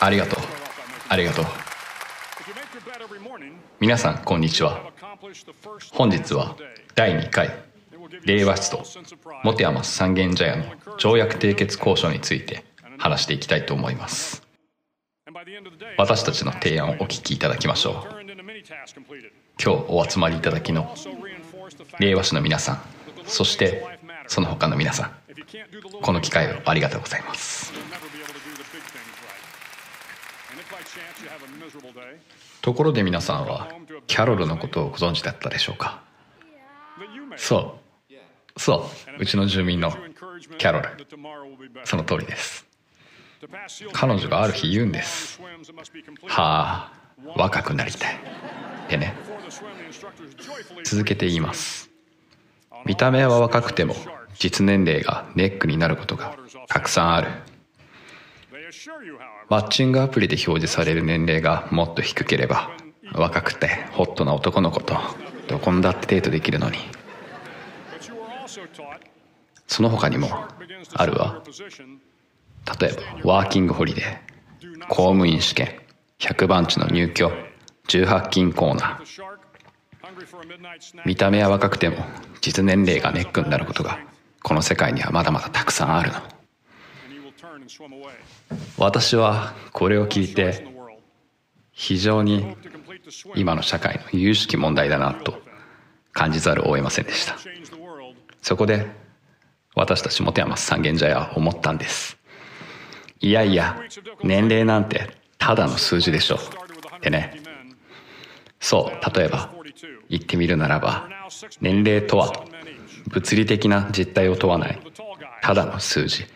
ありがとうありがとう皆さんこんにちは。本日は第2回令和室とモテアマス三軒茶屋の条約締結交渉について話していきたいと思います。私たちの提案をお聞きいただきましょう。今日お集まりいただきの令和市の皆さんそしてその他の皆さんこの機会をありがとうございます。ところで皆さんはキャロルのことをご存知だったでしょうか？そう。そう。うちの住民のキャロル。その通りです。彼女がある日言うんです。はあ若くなりたい。ってね続けて言います。見た目は若くても実年齢がネックになることがたくさんあるマッチングアプリで表示される年齢がもっと低ければ若くてホットな男の子とどこんだってデートできるのに。その他にもあるわ。例えばワーキングホリデー公務員試験100番地の入居18金コーナー。見た目は若くても実年齢がネックになることがこの世界にはまだまだたくさんあるの。私はこれを聞いて非常に今の社会の有識問題だなと感じざるを得ませんでした。そこで私たち本山三軒茶屋は思ったんです。いやいや年齢なんてただの数字でしょ。ってね。そう例えば言ってみるならば年齢とは物理的な実態を問わない。ただの数字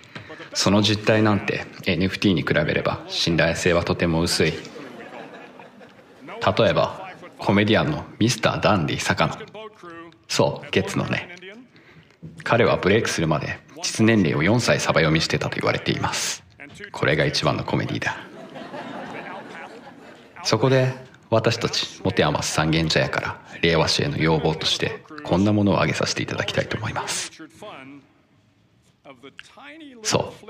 その実態なんて NFT に比べれば信頼性はとても薄い。例えばコメディアンのミスター・ダンディ坂野。そうゲッツのね。彼はブレイクするまで実年齢を4歳サバ読みしてたと言われています。これが一番のコメディだ。そこで私たちモテアマス三軒茶屋から令和市への要望としてこんなものを挙げさせていただきたいと思います。そう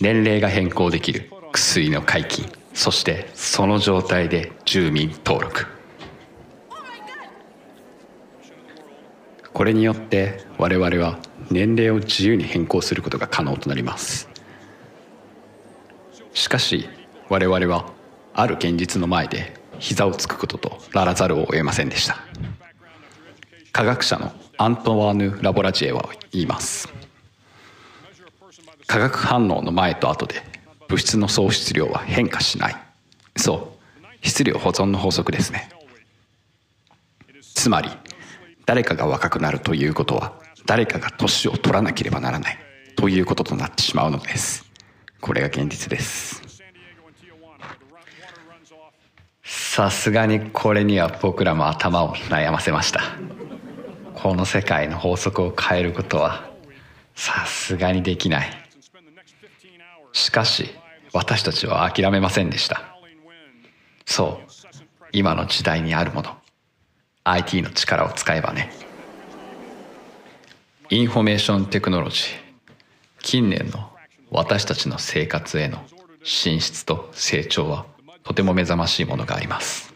年齢が変更できる。薬の解禁。そしてその状態で住民登録。これによって我々は年齢を自由に変更することが可能となります。しかし我々はある現実の前で膝をつくこととならざるを得ませんでした。科学者のアントワーヌ・ラボラジエは言います化学反応の前と後で物質の総質量は変化しない。そう質量保存の法則ですね。つまり誰かが若くなるということは誰かが年を取らなければならないということとなってしまうのです。これが現実です。さすがにこれには僕らも頭を悩ませました。この世界の法則を変えることはさすがにできない。しかし私たちは諦めませんでした。そう今の時代にあるもの。IT の力を使えばね。インフォメーションテクノロジー。近年の私たちの生活への進出と成長はとても目覚ましいものがあります。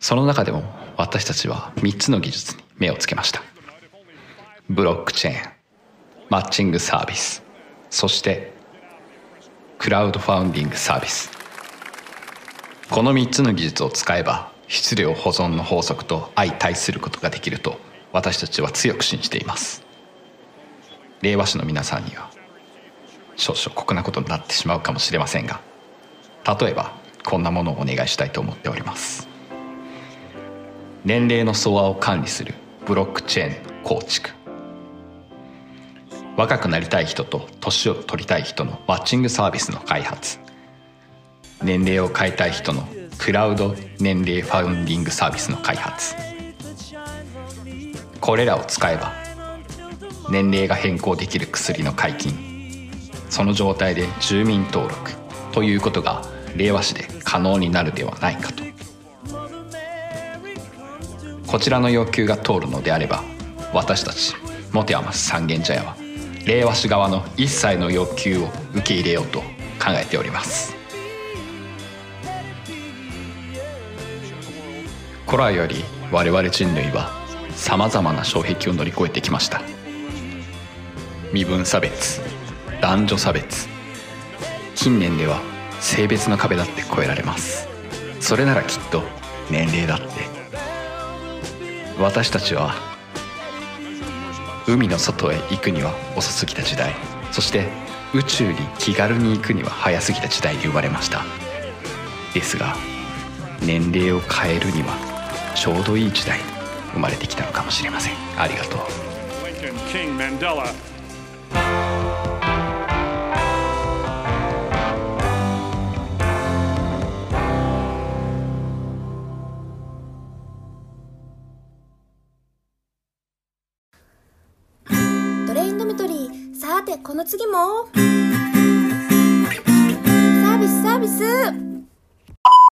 その中でも私たちは3つの技術に目をつけました。ブロックチェーン。マッチングサービス。そしてクラウドファウンディングサービス。この3つの技術を使えば質量保存の法則と相対することができると私たちは強く信じています。令和市の皆さんには少々酷なことになってしまうかもしれませんが例えばこんなものをお願いしたいと思っております。年齢の相和を管理するブロックチェーン構築。若くなりたい人と年を取りたい人のマッチングサービスの開発。年齢を変えたい人のクラウド年齢ファウンディングサービスの開発。これらを使えば年齢が変更できる薬の解禁。その状態で住民登録。ということが令和市で可能になるではないかと。こちらの要求が通るのであれば私たちモテアマス三軒茶屋は令和市側の一切の要求を受け入れようと考えております。古来より我々人類はさまざまな障壁を乗り越えてきました。身分差別男女差別近年では性別の壁だって越えられます。それならきっと年齢だって。私たちは海の外へ行くには遅すぎた時代。そして宇宙に気軽に行くには早すぎた時代に生まれました。ですが年齢を変えるにはちょうどいい時代生まれてきたのかもしれません。ありがとう。トリーさてこの次も。サービスサービス。